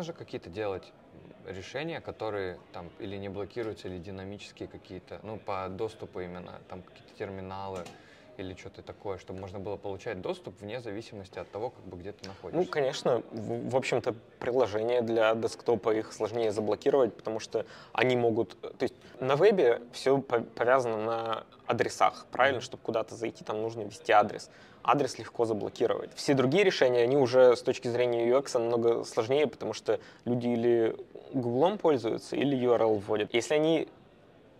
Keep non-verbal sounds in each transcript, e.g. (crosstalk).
можно же какие-то делать решения, которые там или не блокируются, или динамические какие-то, ну, по доступу именно, там какие-то терминалы, или что-то такое, чтобы можно было получать доступ вне зависимости от того, как бы где ты находишься? Ну, конечно, в, в общем-то, приложения для десктопа их сложнее заблокировать, потому что они могут... То есть на вебе все повязано на адресах, правильно? Mm-hmm. Чтобы куда-то зайти, там нужно ввести адрес. Адрес легко заблокировать. Все другие решения, они уже с точки зрения UX намного сложнее, потому что люди или Гуглом пользуются, или URL вводят. Если они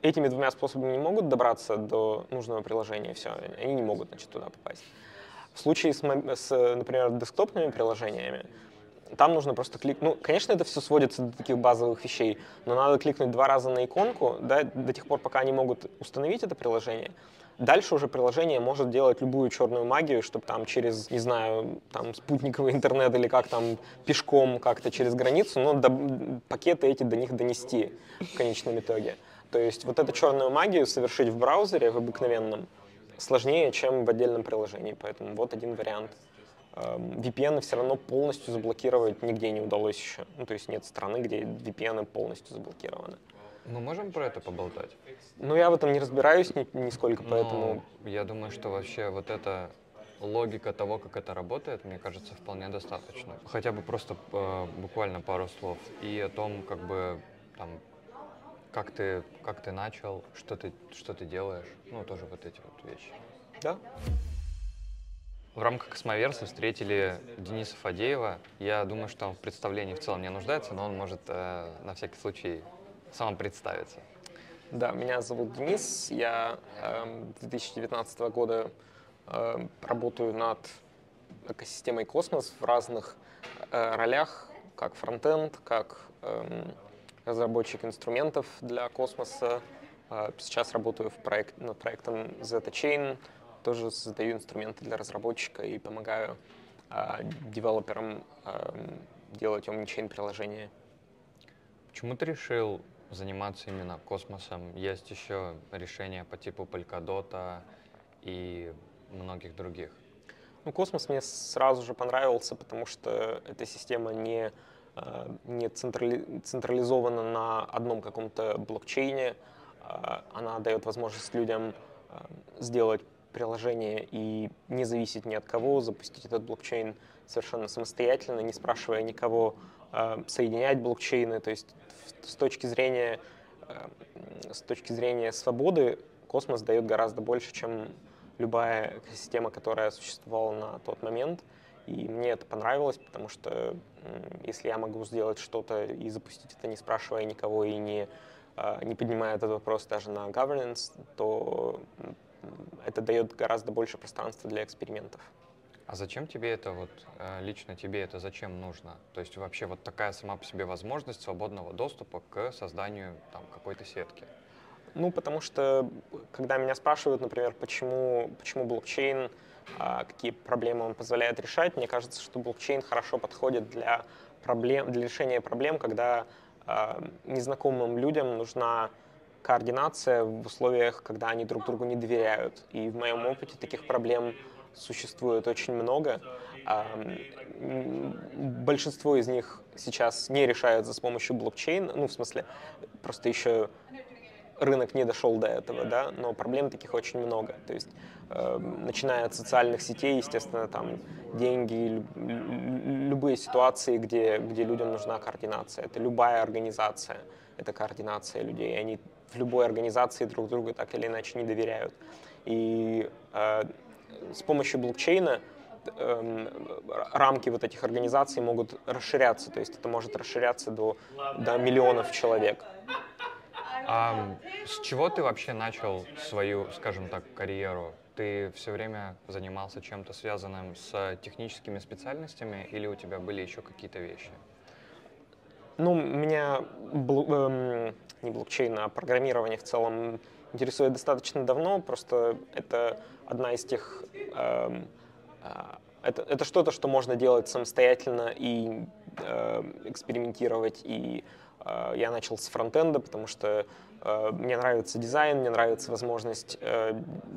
этими двумя способами не могут добраться до нужного приложения, все, они не могут значит, туда попасть. В случае с, с, например, десктопными приложениями, там нужно просто кликнуть. Ну, конечно, это все сводится до таких базовых вещей, но надо кликнуть два раза на иконку, да, до тех пор, пока они могут установить это приложение. Дальше уже приложение может делать любую черную магию, чтобы там через, не знаю, там спутниковый интернет или как там пешком как-то через границу, но до, пакеты эти до них донести в конечном итоге. То есть вот эту черную магию совершить в браузере, в обыкновенном, сложнее, чем в отдельном приложении. Поэтому вот один вариант. VPN эм, все равно полностью заблокировать нигде не удалось еще. Ну, то есть нет страны, где VPN полностью заблокированы. Мы можем про это поболтать? Ну, я в этом не разбираюсь ни, нисколько, Но поэтому... Я думаю, что вообще вот эта логика того, как это работает, мне кажется, вполне достаточно. Хотя бы просто э, буквально пару слов. И о том, как бы там как ты, как ты начал, что ты, что ты делаешь, ну, тоже вот эти вот вещи. Да. В рамках Космоверса встретили Дениса Фадеева. Я думаю, что он в представлении в целом не нуждается, но он может э, на всякий случай сам представиться. Да, меня зовут Денис. Я э, 2019 года э, работаю над экосистемой Космос в разных э, ролях, как фронтенд, как э, разработчик инструментов для космоса. А, сейчас работаю в проект, над проектом Zeta Chain, тоже создаю инструменты для разработчика и помогаю а, девелоперам а, делать omnichain приложения. Почему ты решил заниматься именно космосом? Есть еще решения по типу Polkadot и многих других. Ну, космос мне сразу же понравился, потому что эта система не Э, не централи, централизована на одном каком-то блокчейне. Э, она дает возможность людям э, сделать приложение и не зависеть ни от кого, запустить этот блокчейн совершенно самостоятельно, не спрашивая никого, соединять блокчейны. То есть с точки зрения, с точки зрения свободы космос дает гораздо больше, чем любая система, которая существовала на тот момент. И мне это понравилось, потому что если я могу сделать что-то и запустить это, не спрашивая никого и не, а, не поднимая этот вопрос даже на governance, то это дает гораздо больше пространства для экспериментов. А зачем тебе это, вот э, лично тебе это зачем нужно? То есть вообще вот такая сама по себе возможность свободного доступа к созданию там какой-то сетки? Ну, потому что, когда меня спрашивают, например, почему, почему блокчейн, а, какие проблемы он позволяет решать. Мне кажется, что блокчейн хорошо подходит для, проблем, для решения проблем, когда а, незнакомым людям нужна координация в условиях, когда они друг другу не доверяют. И в моем опыте таких проблем существует очень много. А, большинство из них сейчас не решаются с помощью блокчейна, ну, в смысле, просто еще рынок не дошел до этого, да, но проблем таких очень много. То есть, э, начиная от социальных сетей, естественно, там деньги, любые ситуации, где, где людям нужна координация. Это любая организация, это координация людей. Они в любой организации друг другу так или иначе не доверяют. И э, с помощью блокчейна э, рамки вот этих организаций могут расширяться, то есть это может расширяться до, до миллионов человек. А с чего ты вообще начал свою, скажем так, карьеру? Ты все время занимался чем-то связанным с техническими специальностями или у тебя были еще какие-то вещи? Ну, меня бл- эм, не блокчейн, а программирование в целом интересует достаточно давно. Просто это одна из тех... Эм, э, это, это что-то, что можно делать самостоятельно и э, экспериментировать, и я начал с фронтенда, потому что э, мне нравится дизайн, мне нравится возможность э,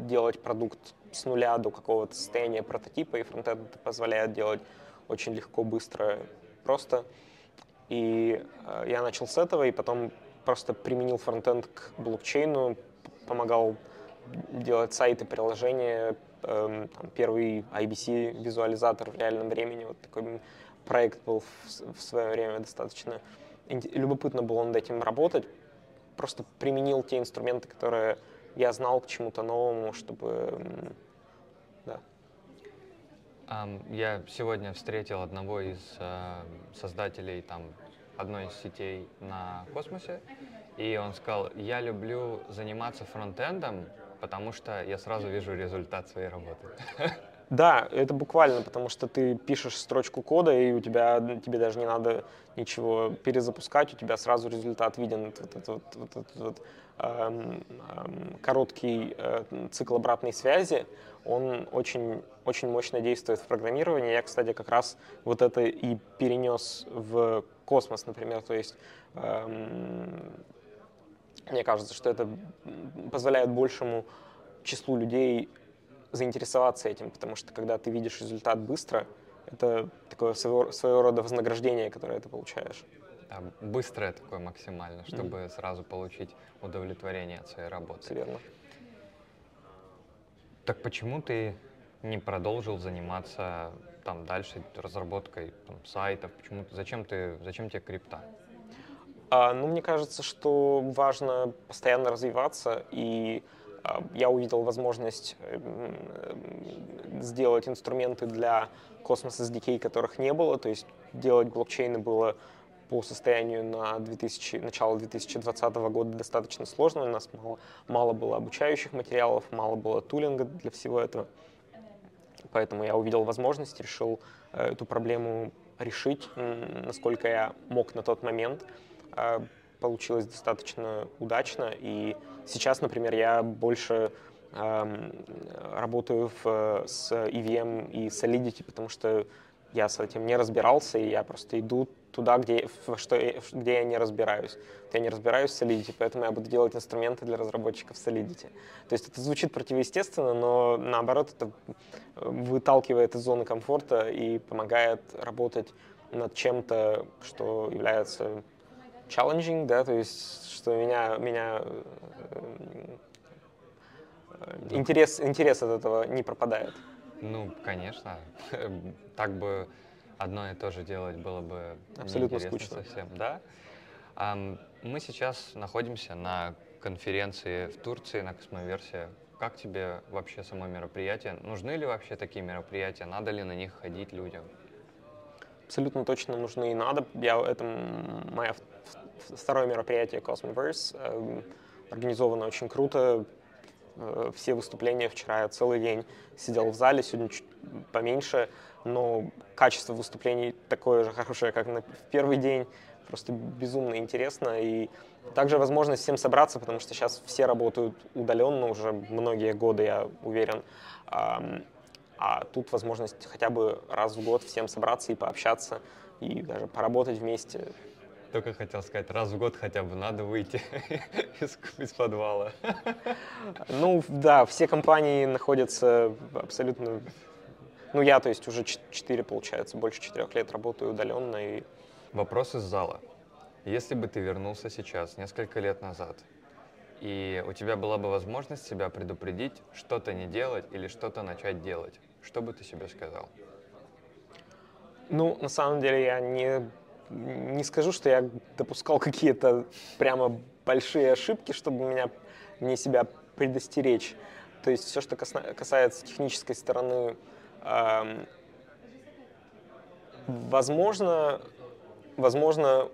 делать продукт с нуля до какого-то состояния прототипа, и фронтенд это позволяет делать очень легко, быстро, просто. И э, я начал с этого, и потом просто применил фронтенд к блокчейну, помогал делать сайты, приложения, э, там, первый IBC-визуализатор в реальном времени, вот такой проект был в свое время достаточно любопытно было над этим работать, просто применил те инструменты, которые я знал к чему-то новому, чтобы да. Я сегодня встретил одного из э, создателей там одной из сетей на космосе, и он сказал, я люблю заниматься фронтендом, потому что я сразу вижу результат своей работы. (laughs) Да, это буквально, потому что ты пишешь строчку кода, и у тебя тебе даже не надо ничего перезапускать, у тебя сразу результат виден. Вот этот вот, вот, вот, вот, эм, эм, короткий э, цикл обратной связи, он очень, очень мощно действует в программировании. Я, кстати, как раз вот это и перенес в космос, например. То есть эм, мне кажется, что это позволяет большему числу людей заинтересоваться этим, потому что когда ты видишь результат быстро, это такое своего, своего рода вознаграждение, которое ты получаешь. Да, быстрое такое максимально, чтобы mm-hmm. сразу получить удовлетворение от своей работы. Верно. Так почему ты не продолжил заниматься там дальше разработкой там, сайтов? Почему, зачем, ты, зачем тебе крипта? А, ну, мне кажется, что важно постоянно развиваться и я увидел возможность сделать инструменты для Cosmos SDK, которых не было, то есть делать блокчейны было по состоянию на 2000, начало 2020 года достаточно сложно, у нас мало, мало было обучающих материалов, мало было тулинга для всего этого. Поэтому я увидел возможность, решил э, эту проблему решить, насколько я мог на тот момент. Получилось достаточно удачно, и сейчас, например, я больше эм, работаю в, с EVM и Solidity, потому что я с этим не разбирался, и я просто иду туда, где, в что, где я не разбираюсь. Я не разбираюсь в Solidity, поэтому я буду делать инструменты для разработчиков Solidity. То есть это звучит противоестественно, но наоборот это выталкивает из зоны комфорта и помогает работать над чем-то, что является challenging, да, то есть что меня, меня э, интерес, интерес от этого не пропадает. Ну, конечно. (laughs) Так бы одно и то же делать было бы абсолютно скучно совсем, да? Мы сейчас находимся на конференции в Турции на Космоверсия. Как тебе вообще само мероприятие? Нужны ли вообще такие мероприятия? Надо ли на них ходить людям? Абсолютно точно нужны и надо. Я, это моя второе мероприятие Cosmoverse. Эм, организовано очень круто. Э, все выступления вчера я целый день сидел в зале, сегодня чуть поменьше, но качество выступлений такое же хорошее, как на, в первый день. Просто безумно интересно. И также возможность всем собраться, потому что сейчас все работают удаленно уже многие годы, я уверен. А тут возможность хотя бы раз в год всем собраться и пообщаться, и даже поработать вместе. Только хотел сказать, раз в год хотя бы надо выйти (laughs) из, из подвала. Ну да, все компании находятся абсолютно... Ну я, то есть, уже 4, получается, больше 4 лет работаю удаленно. И... Вопрос из зала. Если бы ты вернулся сейчас, несколько лет назад, и у тебя была бы возможность себя предупредить, что-то не делать или что-то начать делать, что бы ты себе сказал? Ну, на самом деле я не не скажу, что я допускал какие-то прямо большие ошибки, чтобы меня, мне себя предостеречь. То есть все, что касается технической стороны, э, возможно, возможно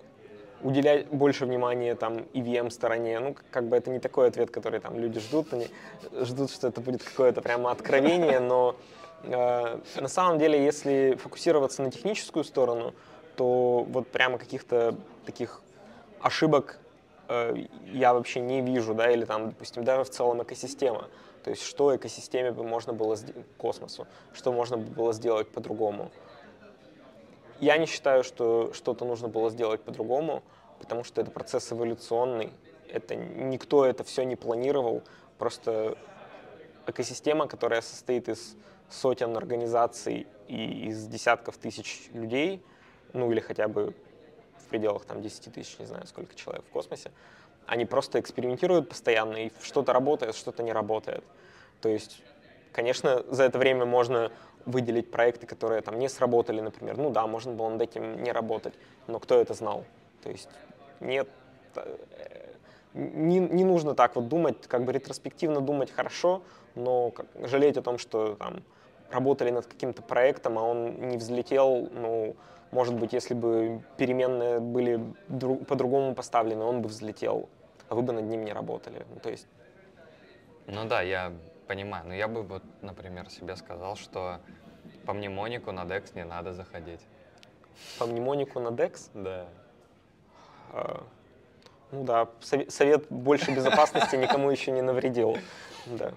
уделять больше внимания там EVM стороне. Ну, как бы это не такой ответ, который там люди ждут, они ждут, что это будет какое-то прямо откровение, но э, на самом деле, если фокусироваться на техническую сторону, то вот прямо каких-то таких ошибок э, я вообще не вижу, да, или там, допустим, даже в целом экосистема. То есть что экосистеме бы можно было сделать, космосу, что можно было сделать по-другому. Я не считаю, что что-то нужно было сделать по-другому, потому что это процесс эволюционный. Это никто это все не планировал. Просто экосистема, которая состоит из сотен организаций и из десятков тысяч людей, ну или хотя бы в пределах там 10 тысяч, не знаю, сколько человек в космосе, они просто экспериментируют постоянно, и что-то работает, что-то не работает. То есть, конечно, за это время можно выделить проекты, которые там не сработали, например. Ну да, можно было над этим не работать, но кто это знал? То есть нет, э, не, не нужно так вот думать, как бы ретроспективно думать хорошо, но как, жалеть о том, что там работали над каким-то проектом, а он не взлетел, ну, может быть, если бы переменные были друг, по-другому поставлены, он бы взлетел, а вы бы над ним не работали. Ну, то есть... Ну да, я понимаю. Но я бы, вот, например, себе сказал, что по мнемонику на DEX не надо заходить. По мнемонику на DEX? Да. А, ну да, совет больше безопасности никому еще не навредил. Да.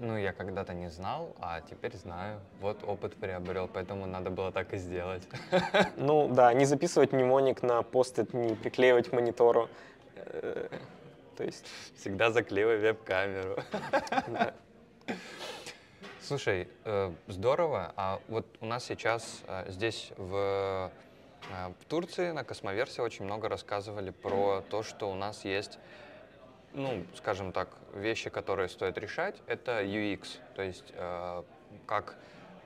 Ну, я когда-то не знал, а теперь знаю. Вот опыт приобрел, поэтому надо было так и сделать. (laughs) Ну да, не записывать мнемоник на постит, не приклеивать к монитору. Э, то есть... Всегда заклеивай веб-камеру. (laughs) Да. Слушай, э, здорово. А вот у нас сейчас э, здесь в, в Турции на Космоверсе очень много рассказывали про то, что у нас есть ну, скажем так, вещи, которые стоит решать, это UX, то есть э, как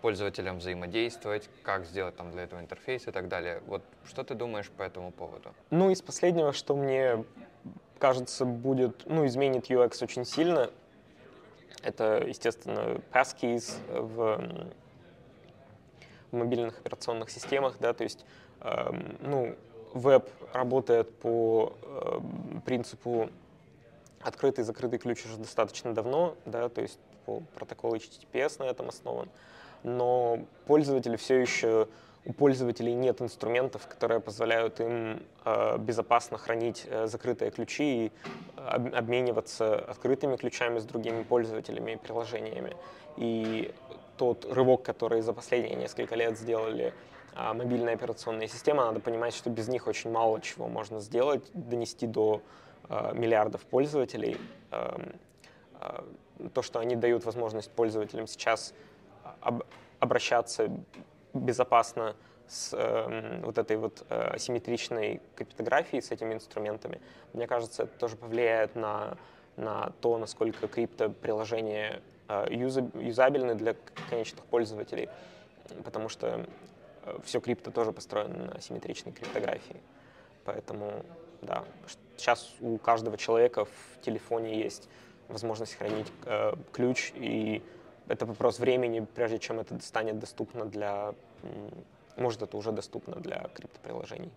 пользователям взаимодействовать, как сделать там для этого интерфейс и так далее. Вот что ты думаешь по этому поводу? Ну, из последнего, что мне кажется, будет, ну, изменит UX очень сильно, это, естественно, passkeys в, в мобильных операционных системах, да, то есть, э, ну, веб работает по э, принципу открытый и закрытый ключ уже достаточно давно, да, то есть по протоколу HTTPS на этом основан, но пользователи все еще у пользователей нет инструментов, которые позволяют им э, безопасно хранить э, закрытые ключи и об, обмениваться открытыми ключами с другими пользователями и приложениями. И тот рывок, который за последние несколько лет сделали э, мобильные операционные системы, надо понимать, что без них очень мало чего можно сделать, донести до Э, миллиардов пользователей. Эм, э, то, что они дают возможность пользователям сейчас об, обращаться безопасно с э, вот этой вот э, асимметричной криптографией, с этими инструментами, мне кажется, это тоже повлияет на, на то, насколько криптоприложения э, юзабельны для конечных пользователей, потому что э, все крипто тоже построено на асимметричной криптографии. Поэтому да. Сейчас у каждого человека в телефоне есть возможность хранить э, ключ, и это вопрос времени, прежде чем это станет доступно для, может, это уже доступно для криптоприложений.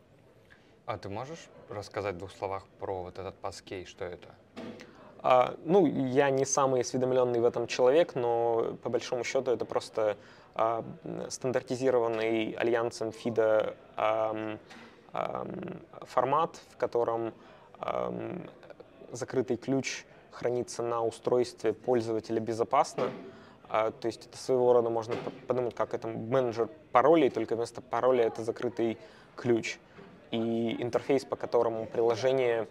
А ты можешь рассказать в двух словах про вот этот паскей, что это? А, ну, я не самый осведомленный в этом человек, но по большому счету это просто а, стандартизированный альянсом ФИДа а, формат, в котором закрытый ключ хранится на устройстве пользователя безопасно. А, то есть это своего рода можно подумать, как это менеджер паролей, только вместо пароля это закрытый ключ. И интерфейс, по которому приложение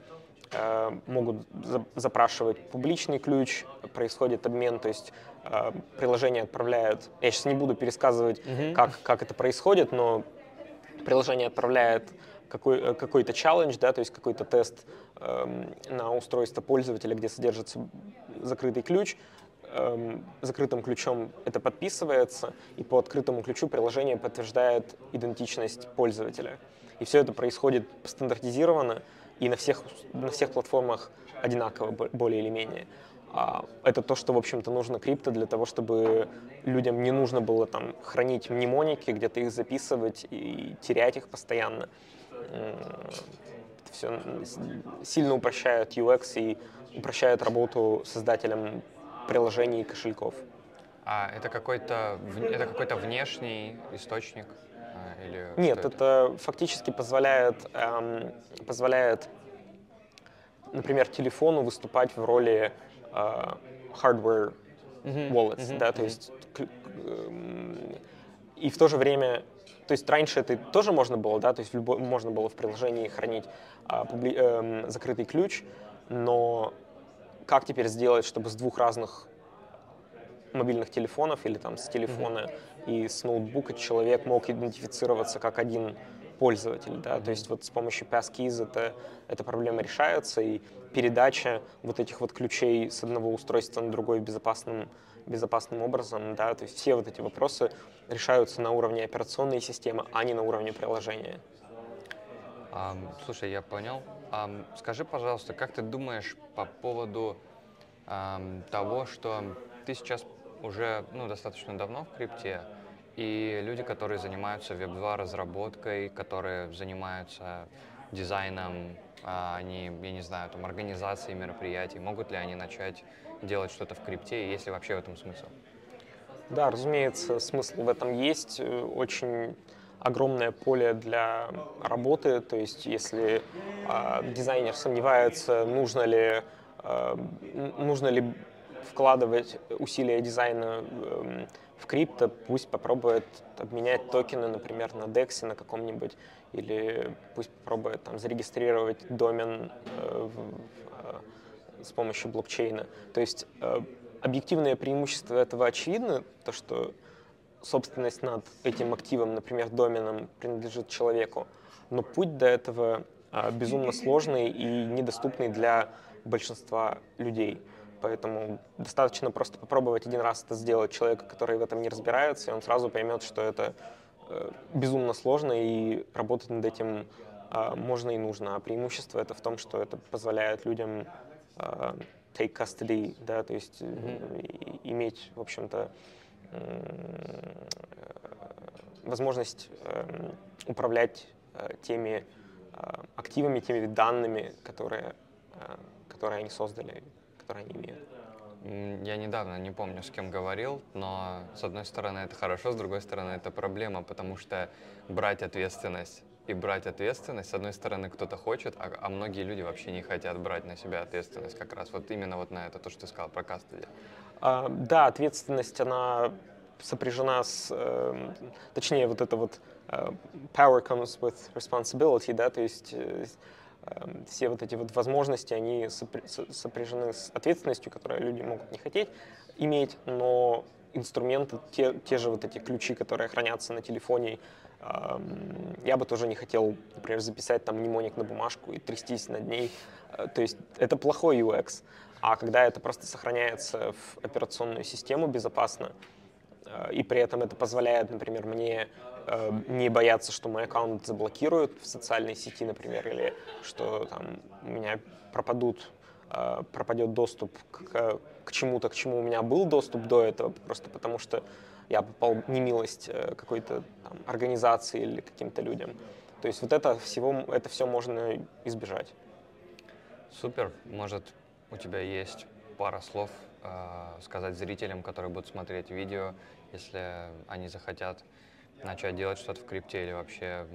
э, могут запрашивать публичный ключ, происходит обмен, то есть э, приложение отправляет, я сейчас не буду пересказывать, mm-hmm. как, как это происходит, но приложение отправляет какой, э, какой-то челлендж, да, то есть какой-то тест эм, на устройство пользователя, где содержится закрытый ключ, эм, закрытым ключом это подписывается, и по открытому ключу приложение подтверждает идентичность пользователя. И все это происходит стандартизированно и на всех, на всех платформах одинаково, более или менее. А это то, что, в общем-то, нужно крипто для того, чтобы людям не нужно было там хранить мнемоники, где-то их записывать и терять их постоянно все сильно упрощает UX и упрощает работу создателям приложений и кошельков. А это какой-то это какой-то внешний источник а, или нет? Это? это фактически позволяет эм, позволяет, например, телефону выступать в роли э, hardware wallets, mm-hmm. да, mm-hmm. то есть э, и в то же время то есть раньше это тоже можно было, да, то есть любой, можно было в приложении хранить а, публи, э, закрытый ключ, но как теперь сделать, чтобы с двух разных мобильных телефонов или там с телефона mm-hmm. и с ноутбука человек мог идентифицироваться как один пользователь, да, то есть вот с помощью passkeys это, эта проблема решается, и передача вот этих вот ключей с одного устройства на другое безопасным, безопасным образом, да, то есть все вот эти вопросы решаются на уровне операционной системы, а не на уровне приложения. А, слушай, я понял. А, скажи, пожалуйста, как ты думаешь по поводу а, того, что ты сейчас уже ну, достаточно давно в крипте, и люди, которые занимаются веб-2 разработкой, которые занимаются дизайном, а, они, я не знаю, там, организацией мероприятий, могут ли они начать делать что-то в крипте, и есть ли вообще в этом смысл? Да, разумеется, смысл в этом есть. Очень огромное поле для работы. То есть, если э, дизайнер сомневается, нужно ли, э, нужно ли вкладывать усилия дизайна э, в крипто, пусть попробует обменять токены, например, на DEX на каком-нибудь, или пусть попробует там зарегистрировать домен э, в, э, с помощью блокчейна. То есть э, объективное преимущество этого очевидно, то что собственность над этим активом, например, доменом, принадлежит человеку, но путь до этого э, безумно сложный и недоступный для большинства людей. Поэтому достаточно просто попробовать один раз это сделать человека, который в этом не разбирается, и он сразу поймет, что это э, безумно сложно, и работать над этим э, можно и нужно. А преимущество это в том, что это позволяет людям take custody, да, то есть mm-hmm. иметь, в общем-то, э, возможность э, управлять э, теми э, активами, теми данными, которые, э, которые они создали которые они имеют? Я недавно не помню, с кем говорил, но с одной стороны это хорошо, с другой стороны это проблема, потому что брать ответственность и брать ответственность, с одной стороны кто-то хочет, а, а многие люди вообще не хотят брать на себя ответственность как раз. Вот именно вот на это, то, что ты сказал про кастеди. А, да, ответственность, она сопряжена с, э, точнее, вот это вот э, power comes with responsibility, да, то есть э, Эм, все вот эти вот возможности, они сопряжены с ответственностью, которую люди могут не хотеть иметь, но инструменты, те, те же вот эти ключи, которые хранятся на телефоне, я бы тоже не хотел, например, записать там мнемоник на бумажку и трястись над ней. Э, то есть это плохой UX. А когда это просто сохраняется в операционную систему безопасно, э, и при этом это позволяет, например, мне Э, не бояться, что мой аккаунт заблокируют в социальной сети, например, или что там у меня пропадут, пропадет доступ к, к чему-то, к чему у меня был доступ до этого, просто потому что я попал в немилость э, какой-то там, организации или каким-то людям. То есть вот это всего, это все можно избежать. Супер. Может, у тебя есть пара слов э, сказать зрителям, которые будут смотреть видео, если они захотят начать делать что-то в крипте или вообще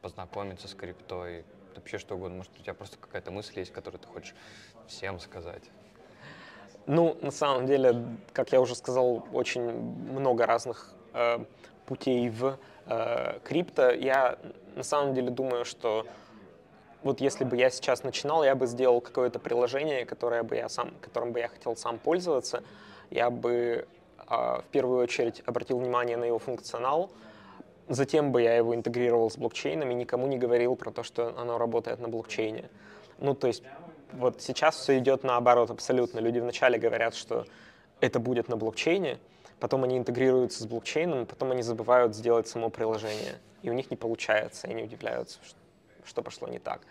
познакомиться с криптой, вообще что угодно. Может, у тебя просто какая-то мысль есть, которую ты хочешь всем сказать? Ну, на самом деле, как я уже сказал, очень много разных э, путей в э, крипто. Я на самом деле думаю, что вот если бы я сейчас начинал, я бы сделал какое-то приложение, которое бы я сам, которым бы я хотел сам пользоваться. Я бы э, в первую очередь обратил внимание на его функционал, Затем бы я его интегрировал с блокчейном и никому не говорил про то, что оно работает на блокчейне. Ну, то есть вот сейчас все идет наоборот абсолютно. Люди вначале говорят, что это будет на блокчейне, потом они интегрируются с блокчейном, потом они забывают сделать само приложение. И у них не получается, и они удивляются, что пошло не так.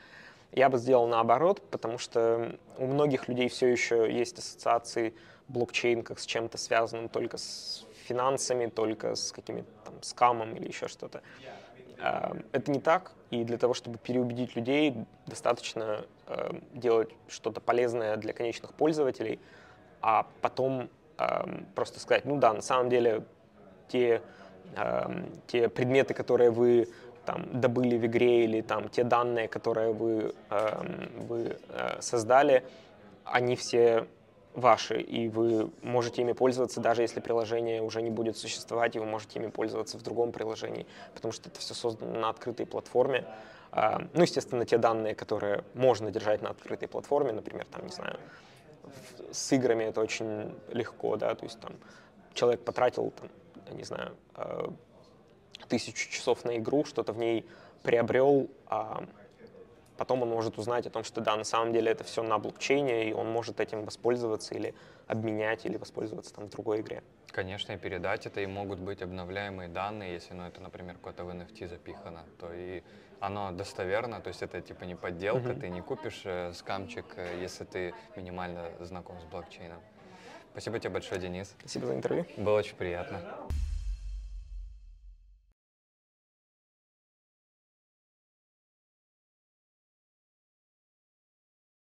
Я бы сделал наоборот, потому что у многих людей все еще есть ассоциации блокчейн как с чем-то связанным только с финансами, только с какими-то там скамом или еще что-то. Эм, это не так, и для того, чтобы переубедить людей, достаточно эм, делать что-то полезное для конечных пользователей, а потом эм, просто сказать, ну да, на самом деле те, те предметы, которые вы там, добыли в игре, или там, те данные, которые вы, вы э, создали, они все ваши, и вы можете ими пользоваться, даже если приложение уже не будет существовать, и вы можете ими пользоваться в другом приложении, потому что это все создано на открытой платформе. А, ну, естественно, те данные, которые можно держать на открытой платформе, например, там, не знаю, с играми это очень легко, да, то есть там человек потратил, там, не знаю, тысячу часов на игру, что-то в ней приобрел, а потом он может узнать о том, что да, на самом деле это все на блокчейне, и он может этим воспользоваться или обменять, или воспользоваться там в другой игре. Конечно, и передать это, и могут быть обновляемые данные, если, ну, это, например, куда-то в NFT запихано, то и оно достоверно, то есть это типа не подделка, mm-hmm. ты не купишь э, скамчик, э, если ты минимально знаком с блокчейном. Спасибо тебе большое, Денис. Спасибо за интервью. Было очень приятно.